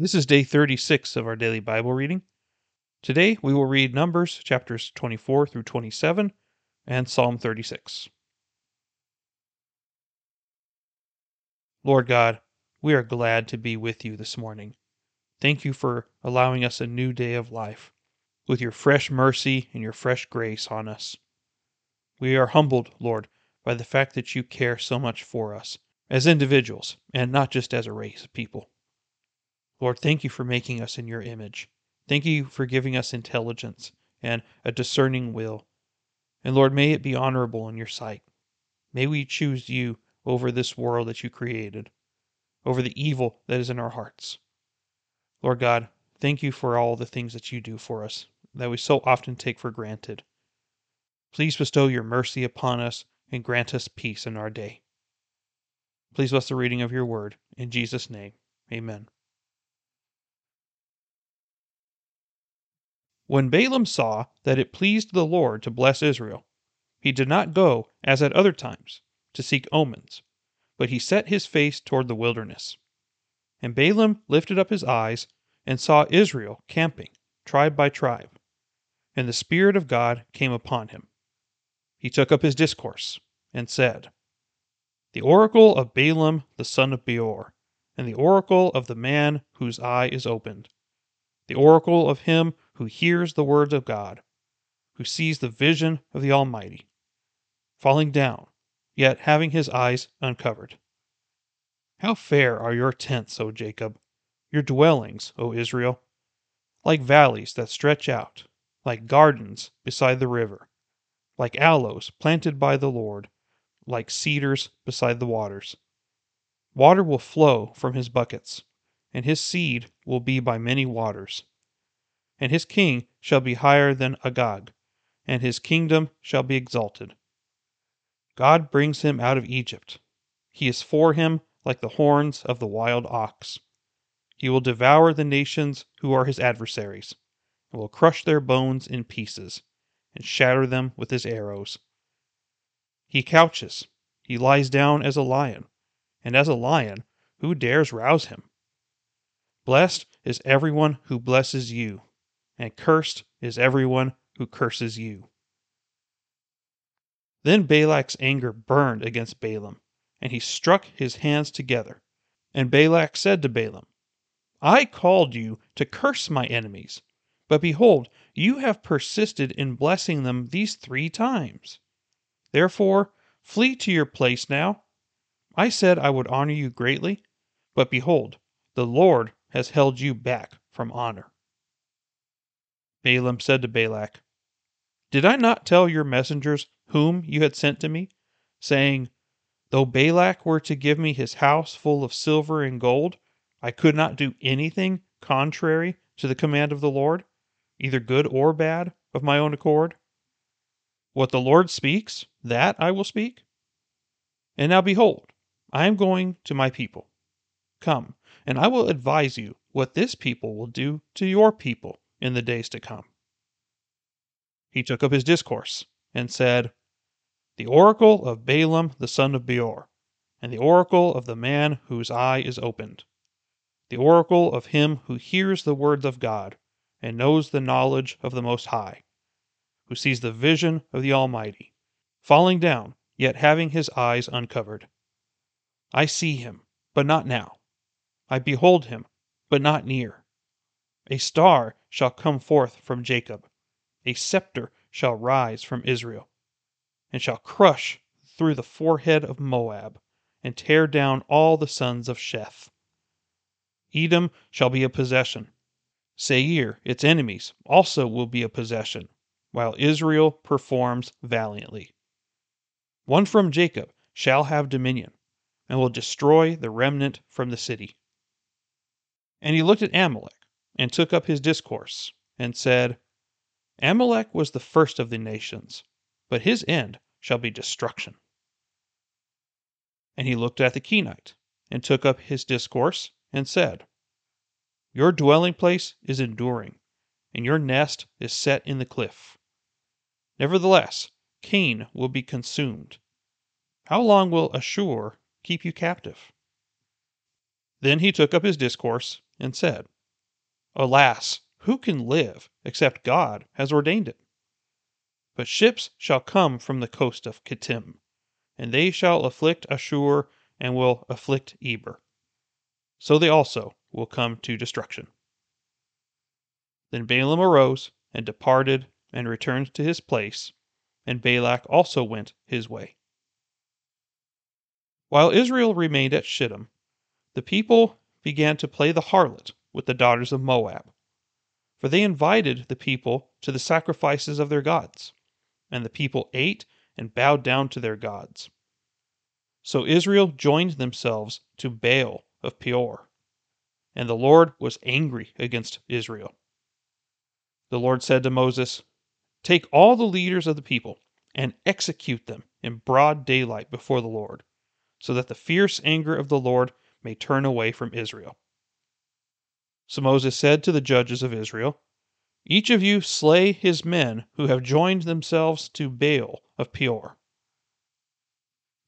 This is day 36 of our daily Bible reading. Today we will read Numbers chapters 24 through 27 and Psalm 36. Lord God, we are glad to be with you this morning. Thank you for allowing us a new day of life with your fresh mercy and your fresh grace on us. We are humbled, Lord, by the fact that you care so much for us as individuals and not just as a race of people. Lord, thank you for making us in your image. Thank you for giving us intelligence and a discerning will. And Lord, may it be honorable in your sight. May we choose you over this world that you created, over the evil that is in our hearts. Lord God, thank you for all the things that you do for us that we so often take for granted. Please bestow your mercy upon us and grant us peace in our day. Please bless the reading of your word. In Jesus' name, amen. When Balaam saw that it pleased the Lord to bless Israel, he did not go, as at other times, to seek omens, but he set his face toward the wilderness. And Balaam lifted up his eyes and saw Israel camping, tribe by tribe. And the Spirit of God came upon him. He took up his discourse and said, The oracle of Balaam the son of Beor, and the oracle of the man whose eye is opened, the oracle of him who hears the words of God, who sees the vision of the Almighty, falling down, yet having his eyes uncovered. How fair are your tents, O Jacob, your dwellings, O Israel, like valleys that stretch out, like gardens beside the river, like aloes planted by the Lord, like cedars beside the waters. Water will flow from his buckets, and his seed will be by many waters and his king shall be higher than Agag, and his kingdom shall be exalted. God brings him out of Egypt. He is for him like the horns of the wild ox. He will devour the nations who are his adversaries, and will crush their bones in pieces, and shatter them with his arrows. He couches, he lies down as a lion, and as a lion, who dares rouse him? Blessed is everyone who blesses you and cursed is everyone who curses you. Then Balak's anger burned against Balaam, and he struck his hands together. And Balak said to Balaam, I called you to curse my enemies, but behold, you have persisted in blessing them these three times. Therefore, flee to your place now. I said I would honor you greatly, but behold, the Lord has held you back from honor. Balaam said to Balak, Did I not tell your messengers whom you had sent to me, saying, Though Balak were to give me his house full of silver and gold, I could not do anything contrary to the command of the Lord, either good or bad, of my own accord? What the Lord speaks, that I will speak. And now behold, I am going to my people. Come, and I will advise you what this people will do to your people in the days to come. He took up his discourse and said, The oracle of Balaam the son of Beor, and the oracle of the man whose eye is opened, the oracle of him who hears the words of God and knows the knowledge of the Most High, who sees the vision of the Almighty, falling down, yet having his eyes uncovered. I see him, but not now. I behold him, but not near. A star shall come forth from Jacob, a scepter shall rise from Israel, and shall crush through the forehead of Moab, and tear down all the sons of Sheth. Edom shall be a possession. Seir, its enemies, also will be a possession, while Israel performs valiantly. One from Jacob shall have dominion, and will destroy the remnant from the city. And he looked at Amalek and took up his discourse, and said, Amalek was the first of the nations, but his end shall be destruction. And he looked at the Kenite, and took up his discourse, and said, Your dwelling place is enduring, and your nest is set in the cliff. Nevertheless, Cain will be consumed. How long will Ashur keep you captive? Then he took up his discourse, and said, Alas, who can live except God has ordained it? But ships shall come from the coast of Kittim, and they shall afflict Ashur and will afflict Eber. So they also will come to destruction. Then Balaam arose and departed and returned to his place, and Balak also went his way. While Israel remained at Shittim, the people began to play the harlot with the daughters of Moab. For they invited the people to the sacrifices of their gods, and the people ate and bowed down to their gods. So Israel joined themselves to Baal of Peor, and the Lord was angry against Israel. The Lord said to Moses, Take all the leaders of the people and execute them in broad daylight before the Lord, so that the fierce anger of the Lord may turn away from Israel. So Moses said to the judges of Israel, Each of you slay his men who have joined themselves to Baal of Peor.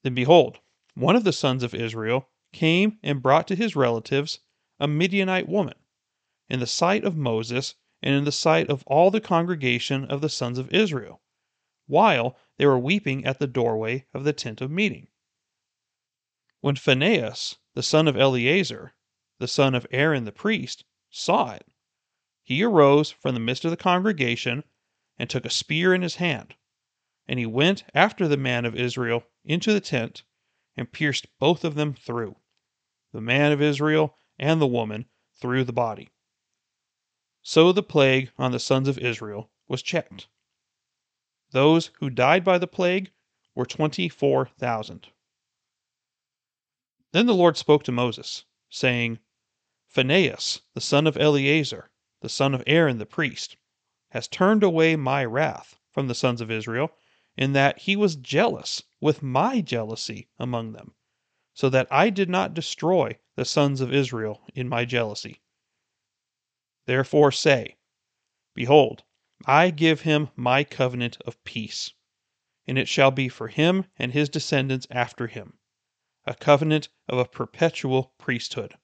Then behold, one of the sons of Israel came and brought to his relatives a Midianite woman, in the sight of Moses and in the sight of all the congregation of the sons of Israel, while they were weeping at the doorway of the tent of meeting. When Phinehas, the son of Eleazar, the son of Aaron the priest, saw it, he arose from the midst of the congregation and took a spear in his hand, and he went after the man of Israel into the tent and pierced both of them through, the man of Israel and the woman through the body. So the plague on the sons of Israel was checked. Those who died by the plague were 24,000. Then the Lord spoke to Moses, saying, Phinehas, the son of Eleazar, the son of Aaron the priest, has turned away my wrath from the sons of Israel, in that he was jealous with my jealousy among them, so that I did not destroy the sons of Israel in my jealousy. Therefore say, Behold, I give him my covenant of peace, and it shall be for him and his descendants after him, a covenant of a perpetual priesthood,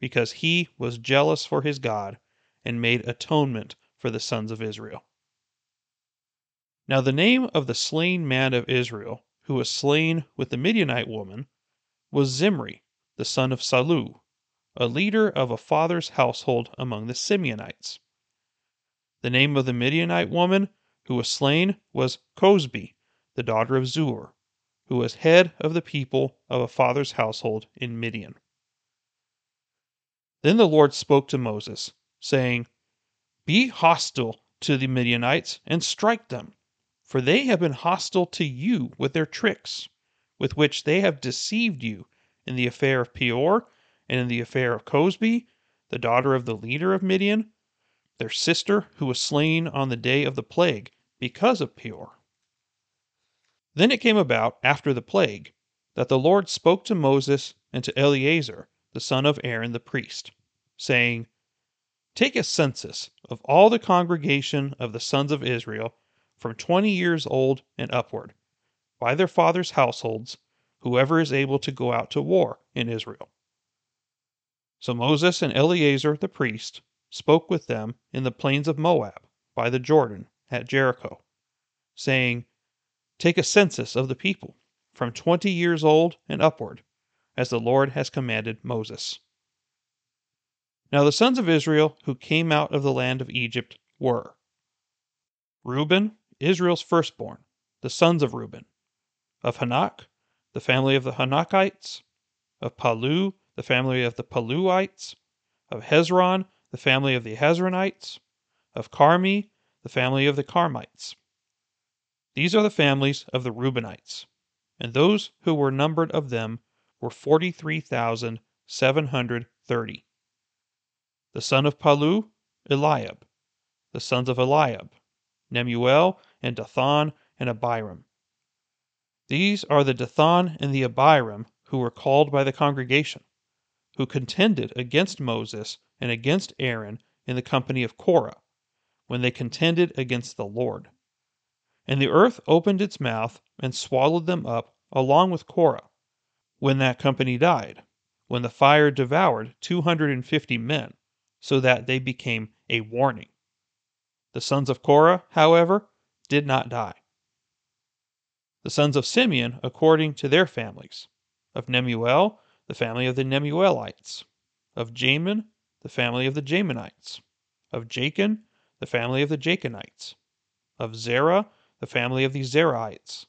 because he was jealous for his God and made atonement for the sons of Israel. Now the name of the slain man of Israel, who was slain with the Midianite woman, was Zimri, the son of Salu, a leader of a father's household among the Simeonites. The name of the Midianite woman who was slain was Cozbi, the daughter of Zur, who was head of the people of a father's household in Midian. Then the Lord spoke to Moses, saying, Be hostile to the Midianites and strike them, for they have been hostile to you with their tricks, with which they have deceived you in the affair of Peor and in the affair of Cozbi, the daughter of the leader of Midian, their sister who was slain on the day of the plague because of Peor. Then it came about after the plague that the Lord spoke to Moses and to Eleazar, the son of Aaron the priest, saying, Take a census of all the congregation of the sons of Israel from twenty years old and upward, by their fathers' households, whoever is able to go out to war in Israel. So Moses and Eleazar the priest spoke with them in the plains of Moab, by the Jordan, at Jericho, saying, Take a census of the people, from twenty years old and upward, as the Lord has commanded Moses. Now the sons of Israel who came out of the land of Egypt were Reuben, Israel's firstborn, the sons of Reuben, of Hanoch, the family of the Hanochites, of Pallu, the family of the Palluites, of Hezron, the family of the Hezronites, of Carmi, the family of the Carmites. These are the families of the Reubenites, and those who were numbered of them were forty three thousand seven hundred thirty. The son of Pallu, Eliab. The sons of Eliab, Nemuel, and Dathan, and Abiram. These are the Dathan and the Abiram who were called by the congregation who contended against Moses and against Aaron in the company of Korah, when they contended against the Lord. And the earth opened its mouth and swallowed them up along with Korah, when that company died, when the fire devoured two hundred and fifty men. so that they became a warning. The sons of Korah, however, did not die. The sons of Simeon, according to their families. Of Nemuel, the family of the Nemuelites. Of Jamin, the family of the Jaminites. Of Jachin, the family of the Jachinites. Of Zerah, the family of the Zerahites.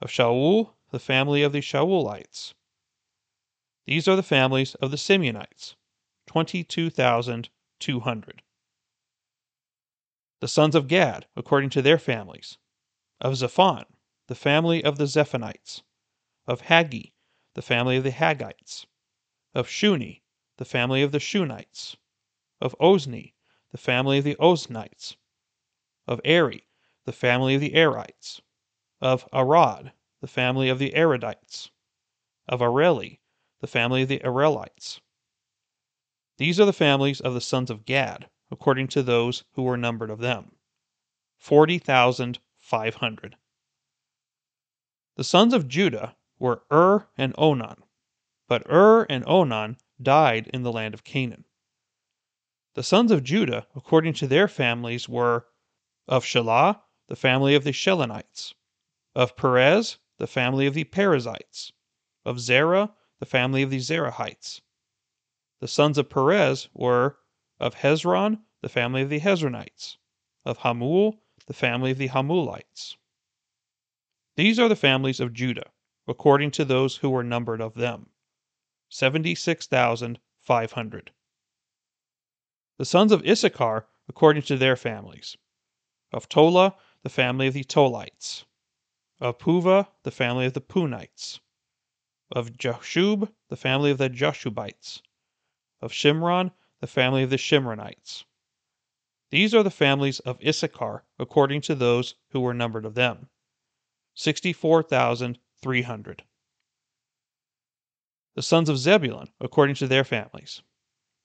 Of Shaul, the family of the Shaulites. These are the families of the Simeonites, 22,200. The sons of Gad, according to their families. Of Zephon, the family of the Zephonites. Of Haggi, the family of the Haggites. Of Shuni, the family of the Shunites. Of Ozni, the family of the Oznites. Of Eri, the family of the Erites. Of Arad, the family of the Aradites. Of Areli, the family of the Arelites. These are the families of the sons of Gad, according to those who were numbered of them. 40,500. The sons of Judah were Ur and Onan, but Ur and Onan died in the land of Canaan. The sons of Judah, according to their families, were of Shelah, the family of the Shelonites, of Perez, the family of the Perezites, of Zerah, the family of the Zerahites. The sons of Perez were of Hezron, the family of the Hezronites, of Hamul, the family of the Hamulites. These are the families of Judah, according to those who were numbered of them 76,500. The sons of Issachar, according to their families of Tola, the family of the Tolites, of Puva, the family of the Punites, of Jashub, the family of the Jashubites, of Shimron, the family of the Shimronites. These are the families of Issachar, according to those who were numbered of them. 64,300. The sons of Zebulun, according to their families.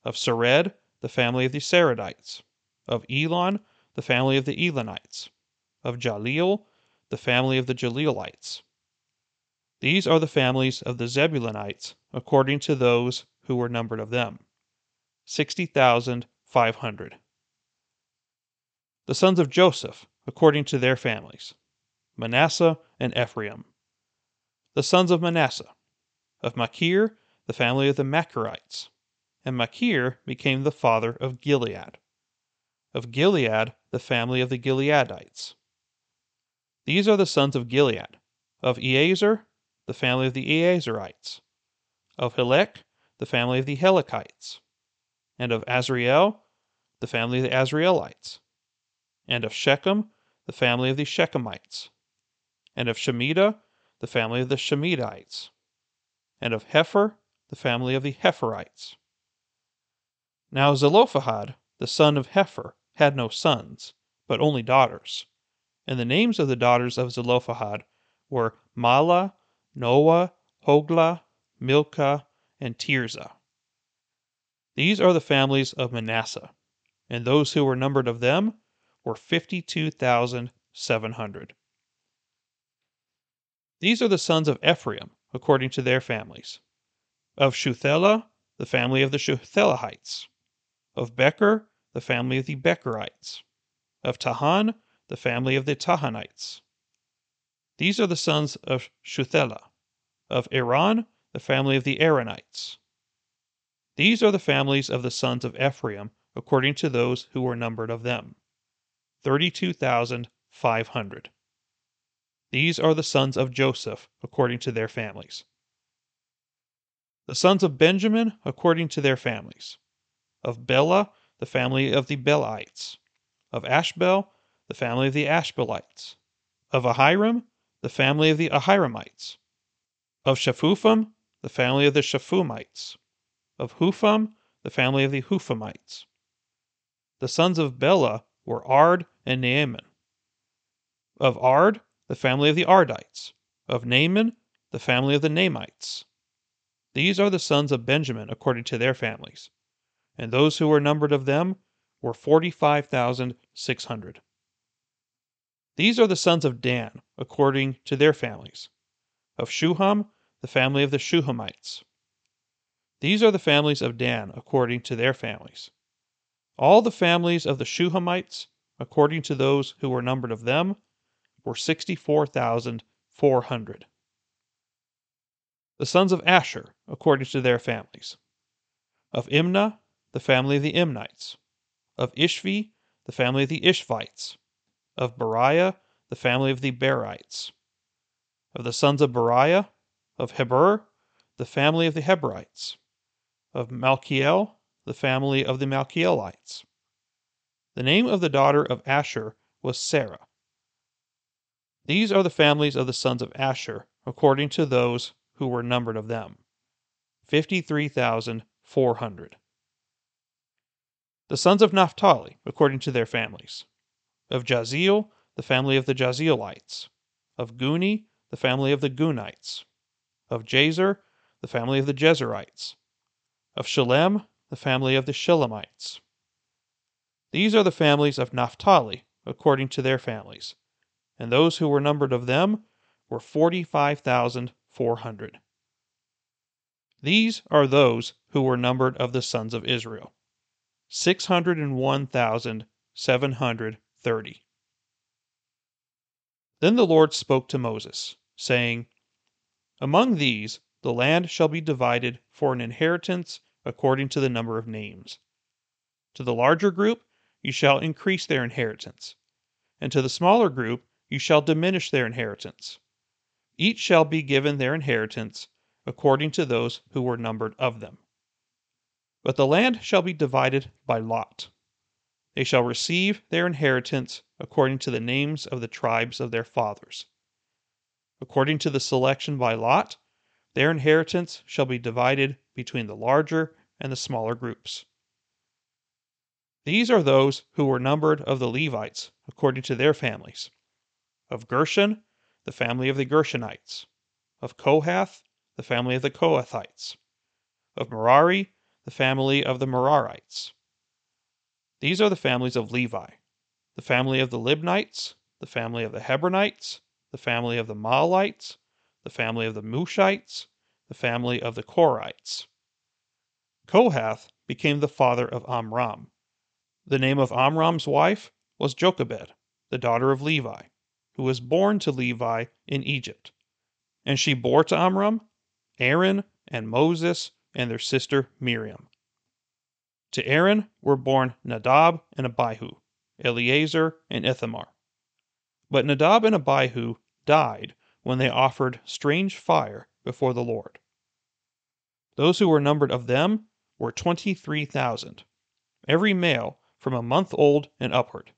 Of Sered, the family of the Seredites, of Elon, the family of the Elonites, of Jahleel, the family of the Jaleelites. These are the families of the Zebulunites, according to those who were numbered of them 60,500. The sons of Joseph, according to their families Manasseh and Ephraim. The sons of Manasseh of Machir, the family of the Machirites. And Machir became the father of Gilead. Of Gilead, the family of the Gileadites. These are the sons of Gilead. Of Ezer, the family of the Ezerites. Of Helek, the family of the Helekites and of Azriel, the family of the Azrielites, and of Shechem, the family of the Shechemites, and of Shemida, the family of the Shemidites, and of Hepher, the family of the Hepherites. Now Zelophehad, the son of Hepher, had no sons, but only daughters. And the names of the daughters of Zelophehad were Mahlah, Noah, Hoglah, Milcah, and Tirzah. These are the families of Manasseh, and those who were numbered of them were 52,700. These are the sons of Ephraim, according to their families. Of Shuthelah, the family of the Shuthelahites. Of Becher, the family of the Becherites. Of Tahan, the family of the Tahanites. These are the sons of Shuthelah. Of Eran, the family of the Eranites. These are the families of the sons of Ephraim, according to those who were numbered of them 32,500. These are the sons of Joseph, according to their families. The sons of Benjamin, according to their families. Of Bela, the family of the Belaites. Of Ashbel, the family of the Ashbelites. Of Ahiram, the family of the Ahiramites. Of Shaphupham, the family of the Shuphamites of Hupham, the family of the Huphamites. The sons of Bela were Ard and Naaman. Of Ard, the family of the Ardites. Of Naaman, the family of the Naamites. These are the sons of Benjamin according to their families. And those who were numbered of them were 45,600. These are the sons of Dan according to their families. Of Shuham, the family of the Shuhamites. These are the families of Dan according to their families. All the families of the Shuhamites, according to those who were numbered of them, were 64,400. The sons of Asher, according to their families. Of Imnah, the family of the Imnites. Of Ishvi, the family of the Ishvites. Of Beriah, the family of the Berites. Of the sons of Beriah, of Heber, the family of the Heberites. Of Malchiel, the family of the Malchielites. The name of the daughter of Asher was Sarah. These are the families of the sons of Asher, according to those who were numbered of them 53,400. The sons of Naphtali, according to their families. Of Jaziel, the family of the Jazielites. Of Guni, the family of the Gunites. Of Jezer, the family of the Jezerites. Of Shalem, the family of the Shalemites. These are the families of Naphtali, according to their families and those who were numbered of them were 45,400. These are those who were numbered of the sons of Israel 601,730. Then the Lord spoke to Moses, saying, Among these the land shall be divided for an inheritance according to the number of names. To the larger group you shall increase their inheritance, and to the smaller group you shall diminish their inheritance. Each shall be given their inheritance according to those who were numbered of them. But the land shall be divided by lot. They shall receive their inheritance according to the names of the tribes of their fathers. According to the selection by lot, their inheritance shall be divided between the larger and the smaller groups. These are those who were numbered of the Levites according to their families. Of Gershon, the family of the Gershonites. Of Kohath, the family of the Kohathites. Of Merari, the family of the Merarites. These are the families of Levi. The family of the Libnites, the family of the Hebronites, the family of the Mahlites, the family of the Mushites, the family of the Korites. Kohath became the father of Amram. The name of Amram's wife was Jochebed, the daughter of Levi who was born to Levi in Egypt. And she bore to Amram Aaron and Moses and their sister Miriam. To Aaron were born Nadab and Abihu, Eleazar and Ithamar. But Nadab and Abihu died when they offered strange fire before the Lord. Those who were numbered of them were twenty three thousand, every male from a month old and upward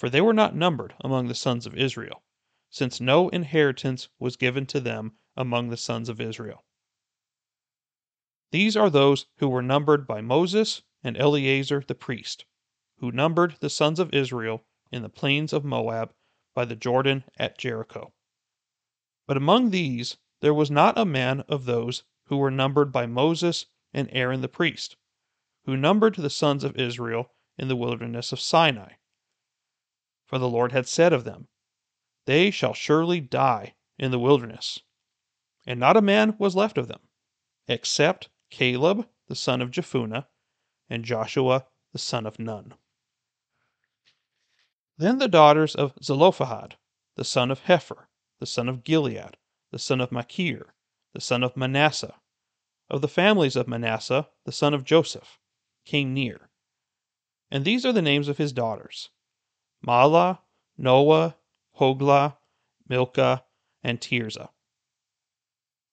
for they were not numbered among the sons of Israel, since no inheritance was given to them among the sons of Israel. These are those who were numbered by Moses and Eleazar the priest, who numbered the sons of Israel in the plains of Moab by the Jordan at Jericho. But among these there was not a man of those who were numbered by Moses and Aaron the priest, who numbered the sons of Israel in the wilderness of Sinai. For the Lord had said of them, They shall surely die in the wilderness. And not a man was left of them, except Caleb the son of Jephunneh and Joshua the son of Nun. Then the daughters of Zelophehad, the son of Hepher, the son of Gilead, the son of Machir, the son of Manasseh, of the families of Manasseh, the son of Joseph, came near. And these are the names of his daughters Mahlah, Noah, Hoglah, Milcah, and Tirzah.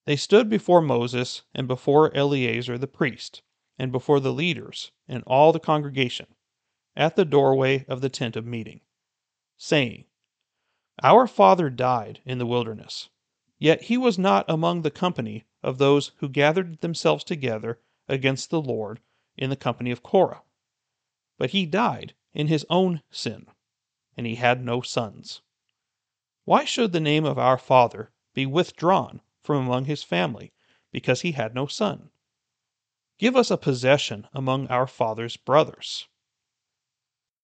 They stood before Moses and before Eleazar the priest, and before the leaders and all the congregation, at the doorway of the tent of meeting, saying, Our father died in the wilderness, yet he was not among the company of those who gathered themselves together against the Lord in the company of Korah, but he died in his own sin and he had no sons. Why should the name of our father be withdrawn from among his family because he had no son? Give us a possession among our father's brothers.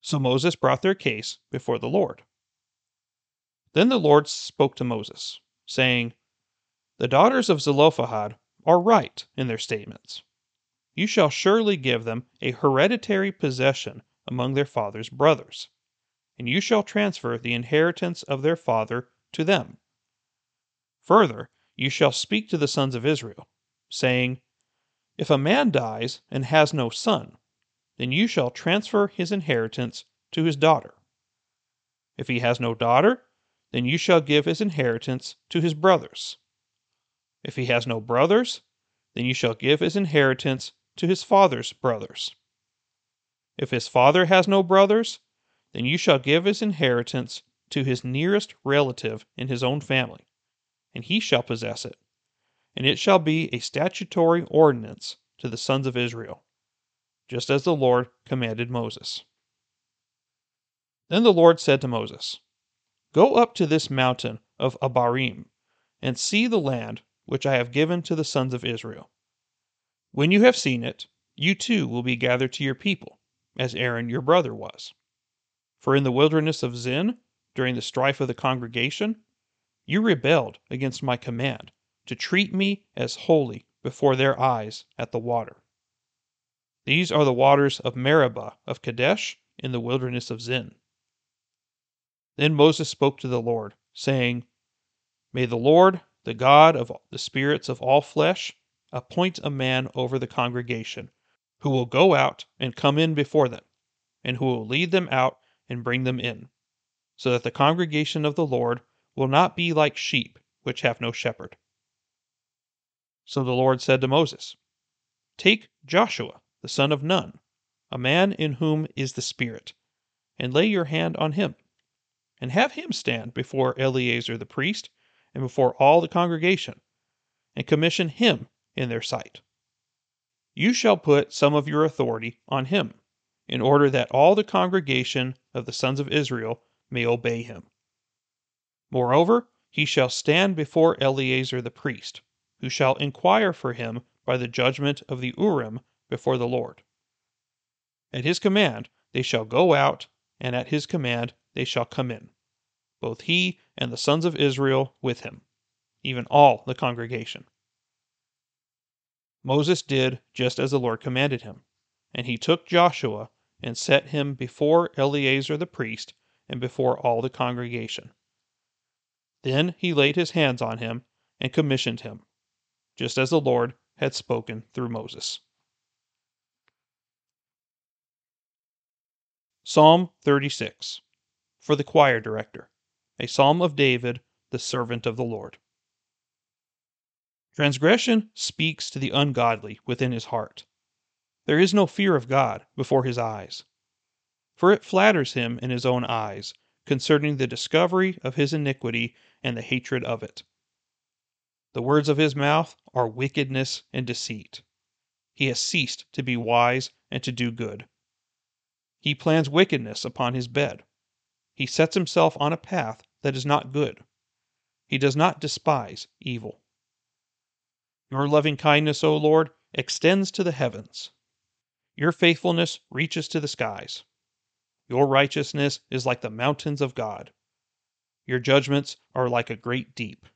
So Moses brought their case before the Lord. Then the Lord spoke to Moses, saying, The daughters of Zelophehad are right in their statements. You shall surely give them a hereditary possession among their father's brothers, and you shall transfer the inheritance of their father to them. Further, you shall speak to the sons of Israel, saying, If a man dies and has no son, then you shall transfer his inheritance to his daughter. If he has no daughter, then you shall give his inheritance to his brothers. If he has no brothers, then you shall give his inheritance to his father's brothers. If his father has no brothers, then you shall give his inheritance to his nearest relative in his own family, and he shall possess it. And it shall be a statutory ordinance to the sons of Israel, just as the Lord commanded Moses. Then the Lord said to Moses, Go up to this mountain of Abarim, and see the land which I have given to the sons of Israel. When you have seen it, you too will be gathered to your people, as Aaron your brother was. For in the wilderness of Zin, during the strife of the congregation, you rebelled against my command to treat me as holy before their eyes at the water. These are the waters of Meribah of Kadesh in the wilderness of Zin. Then Moses spoke to the Lord, saying, May the Lord, the God of the spirits of all flesh, appoint a man over the congregation, who will go out and come in before them, and who will lead them out and bring them in, so that the congregation of the Lord will not be like sheep which have no shepherd. So the Lord said to Moses, Take Joshua, the son of Nun, a man in whom is the Spirit, and lay your hand on him and have him stand before Eleazar the priest and before all the congregation, and commission him in their sight. You shall put some of your authority on him, in order that all the congregation of the sons of Israel may obey him. Moreover, he shall stand before Eleazar the priest, who shall inquire for him by the judgment of the Urim before the Lord. At his command they shall go out, and at his command they shall come in, both he and the sons of Israel with him, even all the congregation. Moses did just as the Lord commanded him, and he took Joshua and set him before Eleazar the priest and before all the congregation. Then he laid his hands on him and commissioned him, just as the Lord had spoken through Moses. Psalm 36 for the choir director, a psalm of David, the servant of the Lord. Transgression speaks to the ungodly within his heart. There is no fear of God before his eyes. For it flatters him in his own eyes concerning the discovery of his iniquity and the hatred of it. The words of his mouth are wickedness and deceit. He has ceased to be wise and to do good. He plans wickedness upon his bed. He sets himself on a path that is not good. He does not despise evil. Your loving kindness, O Lord, extends to the heavens. Your faithfulness reaches to the skies. Your righteousness is like the mountains of God. Your judgments are like a great deep.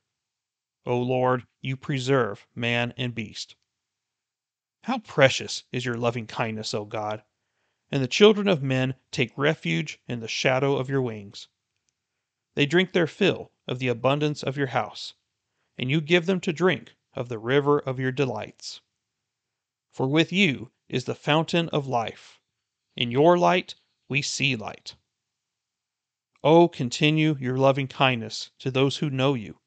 O Lord, you preserve man and beast. How precious is your loving kindness, O God! and the children of men take refuge in the shadow of your wings. They drink their fill of the abundance of your house, and you give them to drink of the river of your delights. For with you is the fountain of life. In your light we see light. Oh, continue your loving kindness to those who know you,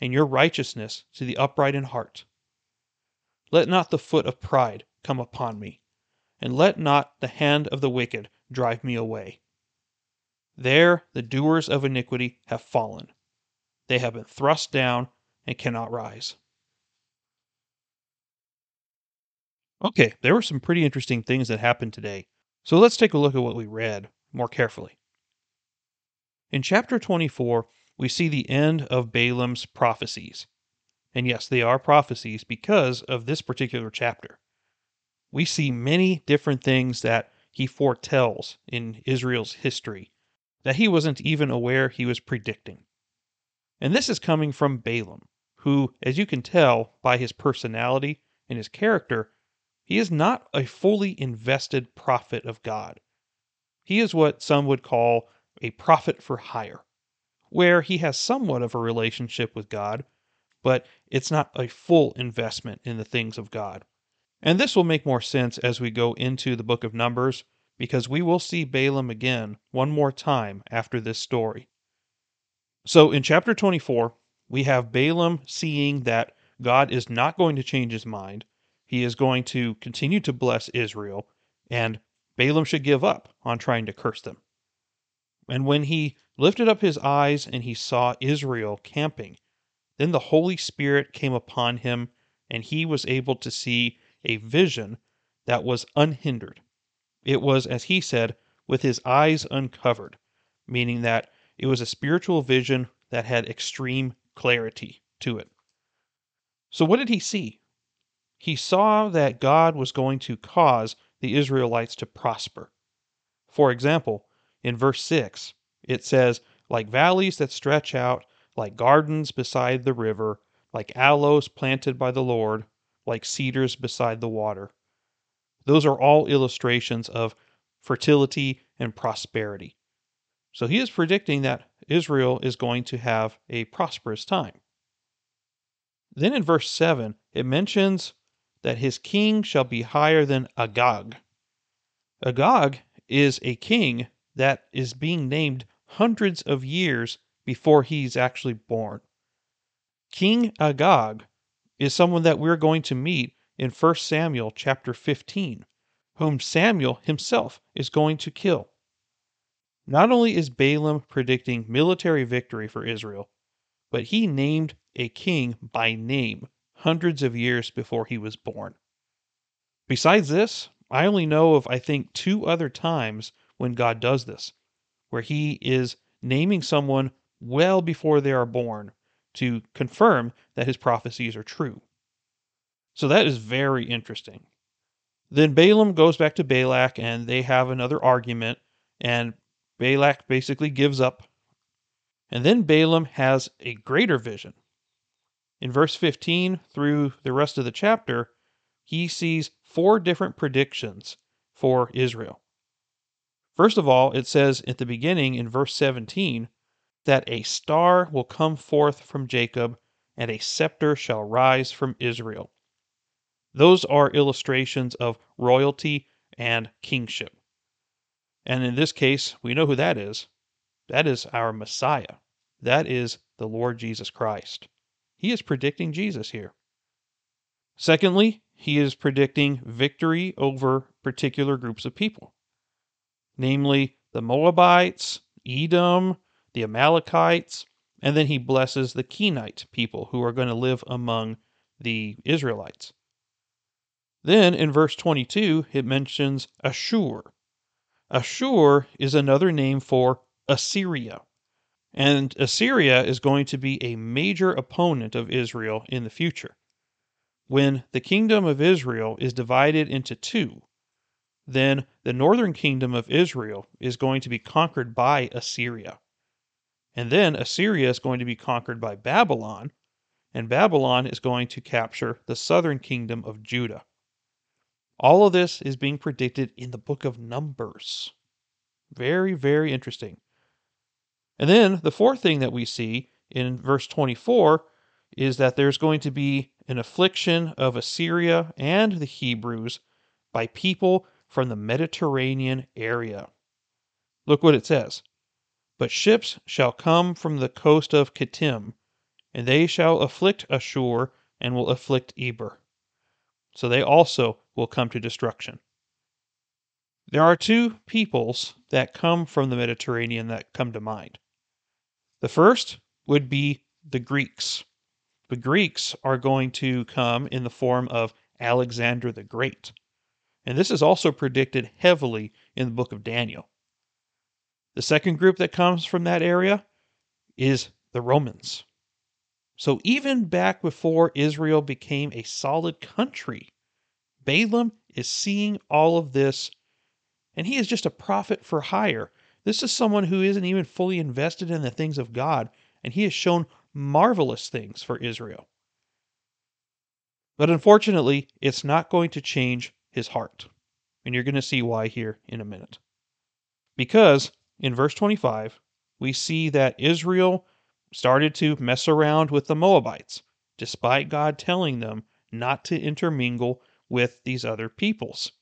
and your righteousness to the upright in heart. Let not the foot of pride come upon me and let not the hand of the wicked drive me away. There the doers of iniquity have fallen. They have been thrust down and cannot rise. Okay, there were some pretty interesting things that happened today. So let's take a look at what we read more carefully. In chapter 24, we see the end of Balaam's prophecies. And yes, they are prophecies because of this particular chapter we see many different things that he foretells in Israel's history that he wasn't even aware he was predicting. And this is coming from Balaam, who, as you can tell by his personality and his character, he is not a fully invested prophet of God. He is what some would call a prophet for hire, where he has somewhat of a relationship with God, but it's not a full investment in the things of God. And this will make more sense as we go into the book of Numbers, because we will see Balaam again one more time after this story. So in chapter 24, we have Balaam seeing that God is not going to change his mind. He is going to continue to bless Israel, and Balaam should give up on trying to curse them. And when he lifted up his eyes and he saw Israel camping, then the Holy Spirit came upon him, and he was able to see a vision that was unhindered. It was, as he said, with his eyes uncovered, meaning that it was a spiritual vision that had extreme clarity to it. So, what did he see? He saw that God was going to cause the Israelites to prosper. For example, in verse 6, it says, like valleys that stretch out, like gardens beside the river, like aloes planted by the Lord, like cedars beside the water. Those are all illustrations of fertility and prosperity. So he is predicting that Israel is going to have a prosperous time. Then in verse 7, it mentions that his king shall be higher than Agag. Agag is a king that is being named hundreds of years before he's actually born. King Agag is someone that we're going to meet in 1 Samuel chapter 15, whom Samuel himself is going to kill. Not only is Balaam predicting military victory for Israel, but he named a king by name hundreds of years before he was born. Besides this, I only know of, I think, two other times when God does this, where he is naming someone well before they are born to confirm that his prophecies are true. So that is very interesting. Then Balaam goes back to Balak and they have another argument, and Balak basically gives up. And then Balaam has a greater vision. In verse 15 through the rest of the chapter, he sees four different predictions for Israel. First of all, it says at the beginning in verse 17 that a star will come forth from Jacob and a scepter shall rise from Israel. Those are illustrations of royalty and kingship. And in this case, we know who that is. That is our Messiah. That is the Lord Jesus Christ. He is predicting Jesus here. Secondly, he is predicting victory over particular groups of people, namely the Moabites, Edom, the Amalekites, and then he blesses the Kenite people who are going to live among the Israelites. Then in verse 22, it mentions Ashur, Ashur is another name for Assyria. And Assyria is going to be a major opponent of Israel in the future. When the kingdom of Israel is divided into two, then the northern kingdom of Israel is going to be conquered by Assyria. And then Assyria is going to be conquered by Babylon, and Babylon is going to capture the southern kingdom of Judah. All of this is being predicted in the book of Numbers. Very, very interesting. And then the fourth thing that we see in verse 24 is that there's going to be an affliction of Assyria and the Hebrews by people from the Mediterranean area. Look what it says. But ships shall come from the coast of Kittim, and they shall afflict Ashur and will afflict Eber. So they also will come to destruction. There are two peoples that come from the Mediterranean that come to mind. The first would be the Greeks. The Greeks are going to come in the form of Alexander the Great. And this is also predicted heavily in the book of Daniel. The second group that comes from that area is the Romans. So even back before Israel became a solid country, Balaam is seeing all of this, and he is just a prophet for hire. This is someone who isn't even fully invested in the things of God, and he has shown marvelous things for Israel. But unfortunately, it's not going to change his heart. And you're going to see why here in a minute. Because in verse 25, we see that Israel started to mess around with the Moabites, despite God telling them not to intermingle with these other peoples.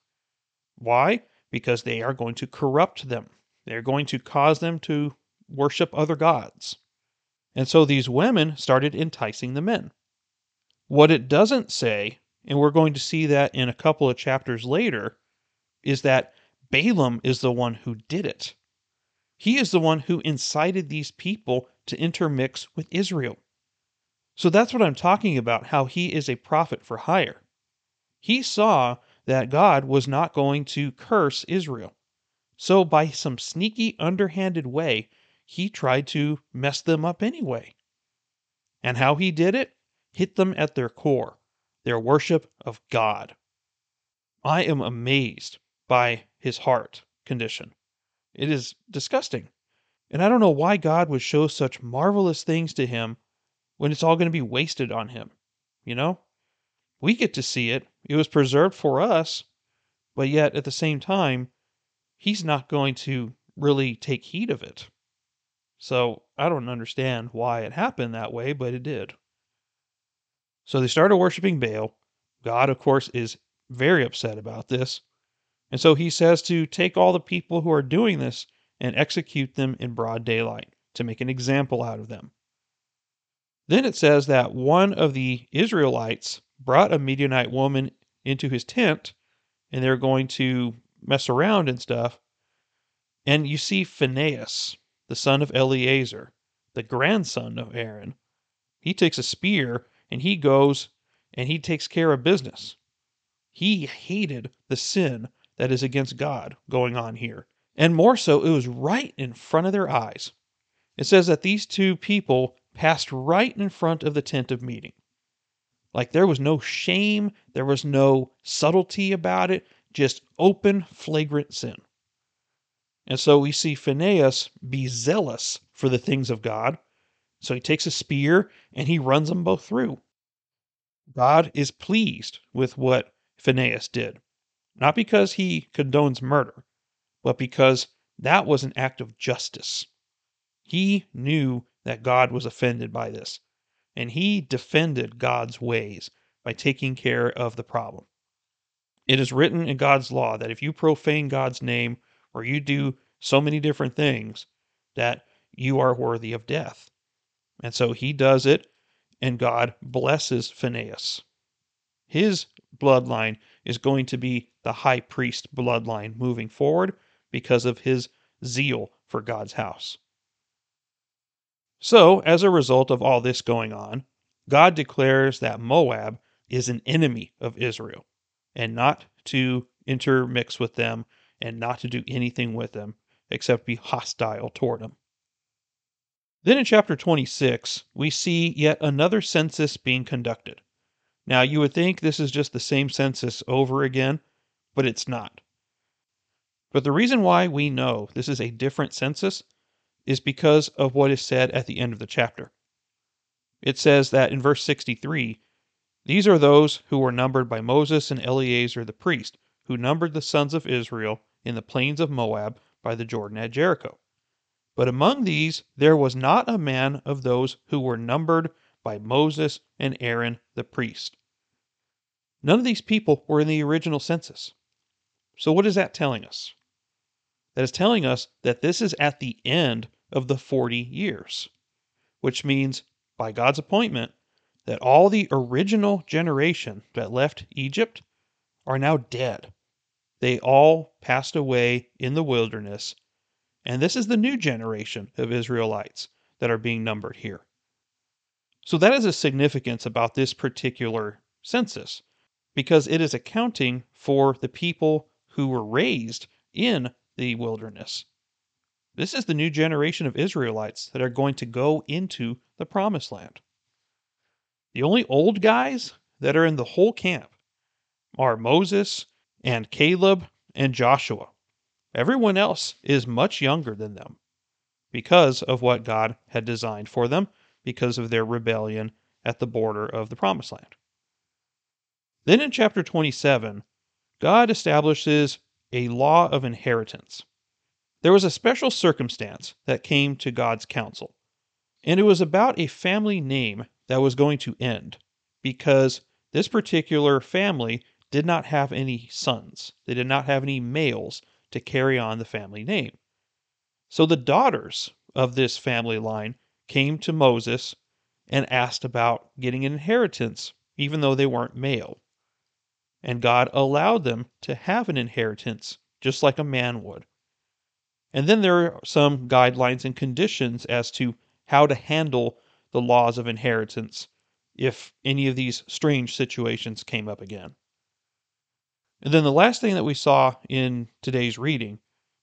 Why? Because they are going to corrupt them. They're going to cause them to worship other gods. And so these women started enticing the men. What it doesn't say, and we're going to see that in a couple of chapters later, is that Balaam is the one who did it. He is the one who incited these people to intermix with Israel. So that's what I'm talking about how he is a prophet for hire. He saw that God was not going to curse Israel. So, by some sneaky, underhanded way, he tried to mess them up anyway. And how he did it? Hit them at their core, their worship of God. I am amazed by his heart condition. It is disgusting. And I don't know why God would show such marvelous things to him when it's all going to be wasted on him. You know? We get to see it. It was preserved for us, but yet at the same time, he's not going to really take heed of it. So I don't understand why it happened that way, but it did. So they started worshiping Baal. God, of course, is very upset about this. And so he says to take all the people who are doing this and execute them in broad daylight to make an example out of them. Then it says that one of the Israelites brought a Midianite woman into his tent and they're going to mess around and stuff. And you see Phinehas, the son of Eleazar, the grandson of Aaron. He takes a spear and he goes and he takes care of business. He hated the sin that is against God going on here. And more so, it was right in front of their eyes. It says that these two people passed right in front of the tent of meeting. Like there was no shame, there was no subtlety about it, just open, flagrant sin. And so we see Phinehas be zealous for the things of God. So he takes a spear and he runs them both through. God is pleased with what Phinehas did, not because he condones murder, but because that was an act of justice. He knew that God was offended by this, and he defended God's ways by taking care of the problem. It is written in God's law that if you profane God's name or you do so many different things, that you are worthy of death. And so he does it, and God blesses Phinehas. His bloodline is going to be the high priest bloodline moving forward because of his zeal for God's house. So, as a result of all this going on, God declares that Moab is an enemy of Israel and not to intermix with them and not to do anything with them except be hostile toward them. Then in chapter 26, we see yet another census being conducted. Now, you would think this is just the same census over again, but it's not. But the reason why we know this is a different census is because of what is said at the end of the chapter. It says that in verse 63 these are those who were numbered by Moses and Eleazar the priest, who numbered the sons of Israel in the plains of Moab by the Jordan at Jericho. But among these there was not a man of those who were numbered by Moses and Aaron the priest. None of these people were in the original census. So, what is that telling us? That is telling us that this is at the end of the 40 years, which means, by God's appointment, that all the original generation that left Egypt are now dead. They all passed away in the wilderness, and this is the new generation of Israelites that are being numbered here. So that is a significance about this particular census because it is accounting for the people who were raised in the wilderness. This is the new generation of Israelites that are going to go into the promised land. The only old guys that are in the whole camp are Moses and Caleb and Joshua. Everyone else is much younger than them because of what God had designed for them, because of their rebellion at the border of the promised land. Then in chapter 27, God establishes a law of inheritance. there was a special circumstance that came to God's counsel, and it was about a family name that was going to end because this particular family did not have any sons. They did not have any males to carry on the family name. So the daughters of this family line came to Moses and asked about getting an inheritance, even though they weren't male. And God allowed them to have an inheritance just like a man would. And then there are some guidelines and conditions as to how to handle the laws of inheritance if any of these strange situations came up again. And then the last thing that we saw in today's reading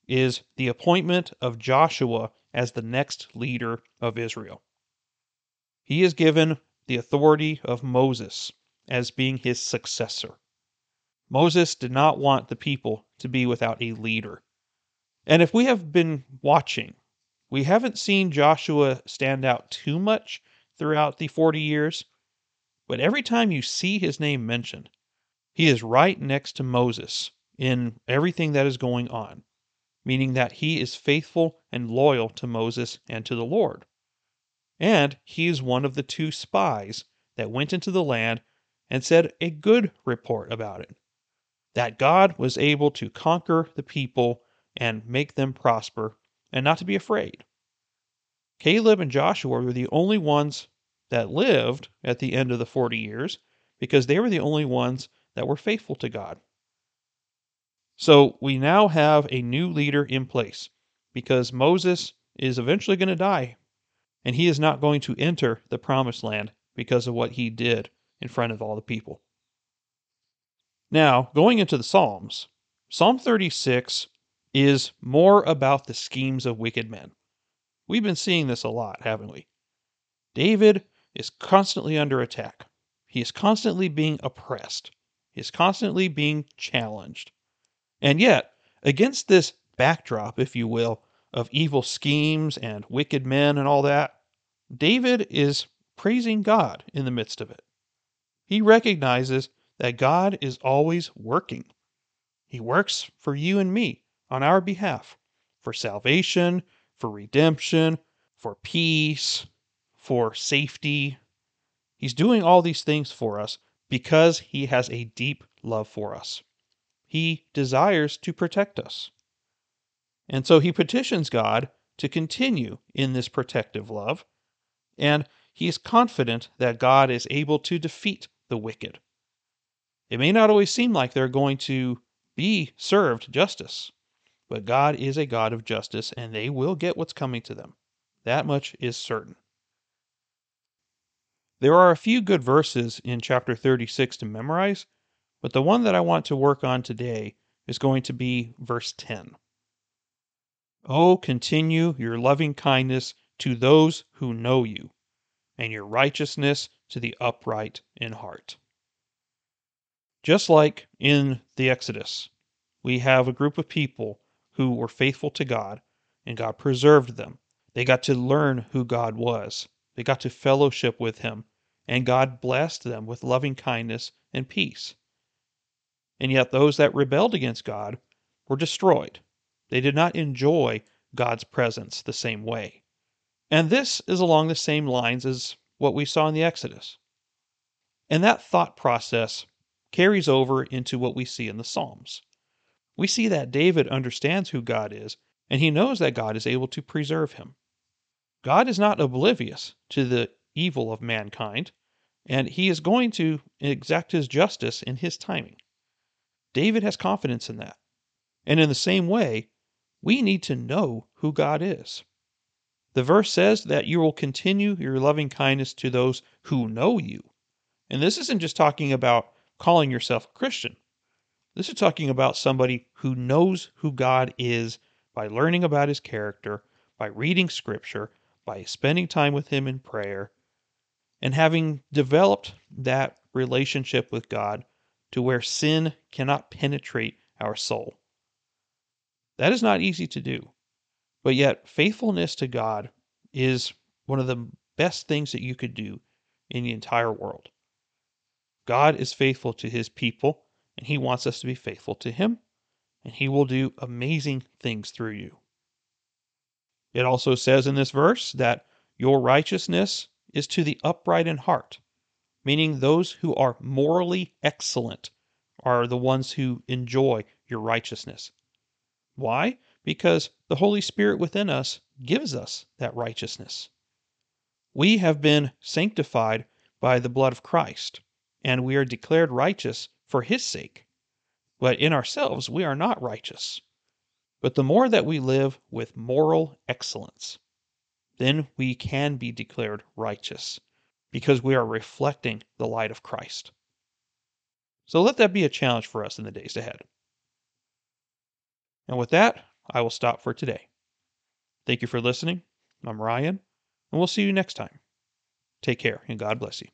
is the appointment of Joshua as the next leader of Israel. He is given the authority of Moses as being his successor. Moses did not want the people to be without a leader. And if we have been watching, we haven't seen Joshua stand out too much throughout the 40 years, but every time you see his name mentioned, he is right next to Moses in everything that is going on, meaning that he is faithful and loyal to Moses and to the Lord. And he is one of the two spies that went into the land and said a good report about it that God was able to conquer the people and make them prosper and not to be afraid. Caleb and Joshua were the only ones that lived at the end of the 40 years because they were the only ones that were faithful to God. So we now have a new leader in place because Moses is eventually going to die and he is not going to enter the promised land because of what he did in front of all the people. Now, going into the Psalms, Psalm 36 is more about the schemes of wicked men. We've been seeing this a lot, haven't we? David is constantly under attack. He is constantly being oppressed. Is constantly being challenged. And yet, against this backdrop, if you will, of evil schemes and wicked men and all that, David is praising God in the midst of it. He recognizes that God is always working. He works for you and me on our behalf for salvation, for redemption, for peace, for safety. He's doing all these things for us because he has a deep love for us. He desires to protect us. And so he petitions God to continue in this protective love, and he is confident that God is able to defeat the wicked. It may not always seem like they're going to be served justice, but God is a God of justice, and they will get what's coming to them. That much is certain. There are a few good verses in chapter 36 to memorize, but the one that I want to work on today is going to be verse 10. Oh, continue your loving kindness to those who know you, and your righteousness to the upright in heart. Just like in the Exodus, we have a group of people who were faithful to God, and God preserved them. They got to learn who God was, they got to fellowship with Him, and God blessed them with loving kindness and peace. And yet, those that rebelled against God were destroyed. They did not enjoy God's presence the same way. And this is along the same lines as what we saw in the Exodus. And that thought process carries over into what we see in the Psalms we see that David understands who God is, and he knows that God is able to preserve him. God is not oblivious to the evil of mankind, and he is going to exact his justice in his timing. David has confidence in that. And in the same way, we need to know who God is. The verse says that you will continue your loving kindness to those who know you. And this isn't just talking about calling yourself a Christian. This is talking about somebody who knows who God is by learning about his character, by reading scripture, by spending time with him in prayer, and having developed that relationship with God to where sin cannot penetrate our soul. That is not easy to do, but yet faithfulness to God is one of the best things that you could do in the entire world. God is faithful to his people and He wants us to be faithful to Him, and He will do amazing things through you. It also says in this verse that your righteousness is to the upright in heart, meaning those who are morally excellent are the ones who enjoy your righteousness. Why? Because the Holy Spirit within us gives us that righteousness. We have been sanctified by the blood of Christ, and we are declared righteous for his sake. But in ourselves, we are not righteous. But the more that we live with moral excellence, then we can be declared righteous because we are reflecting the light of Christ. So let that be a challenge for us in the days ahead. And with that, I will stop for today. Thank you for listening. I'm Ryan, and we'll see you next time. Take care, and God bless you.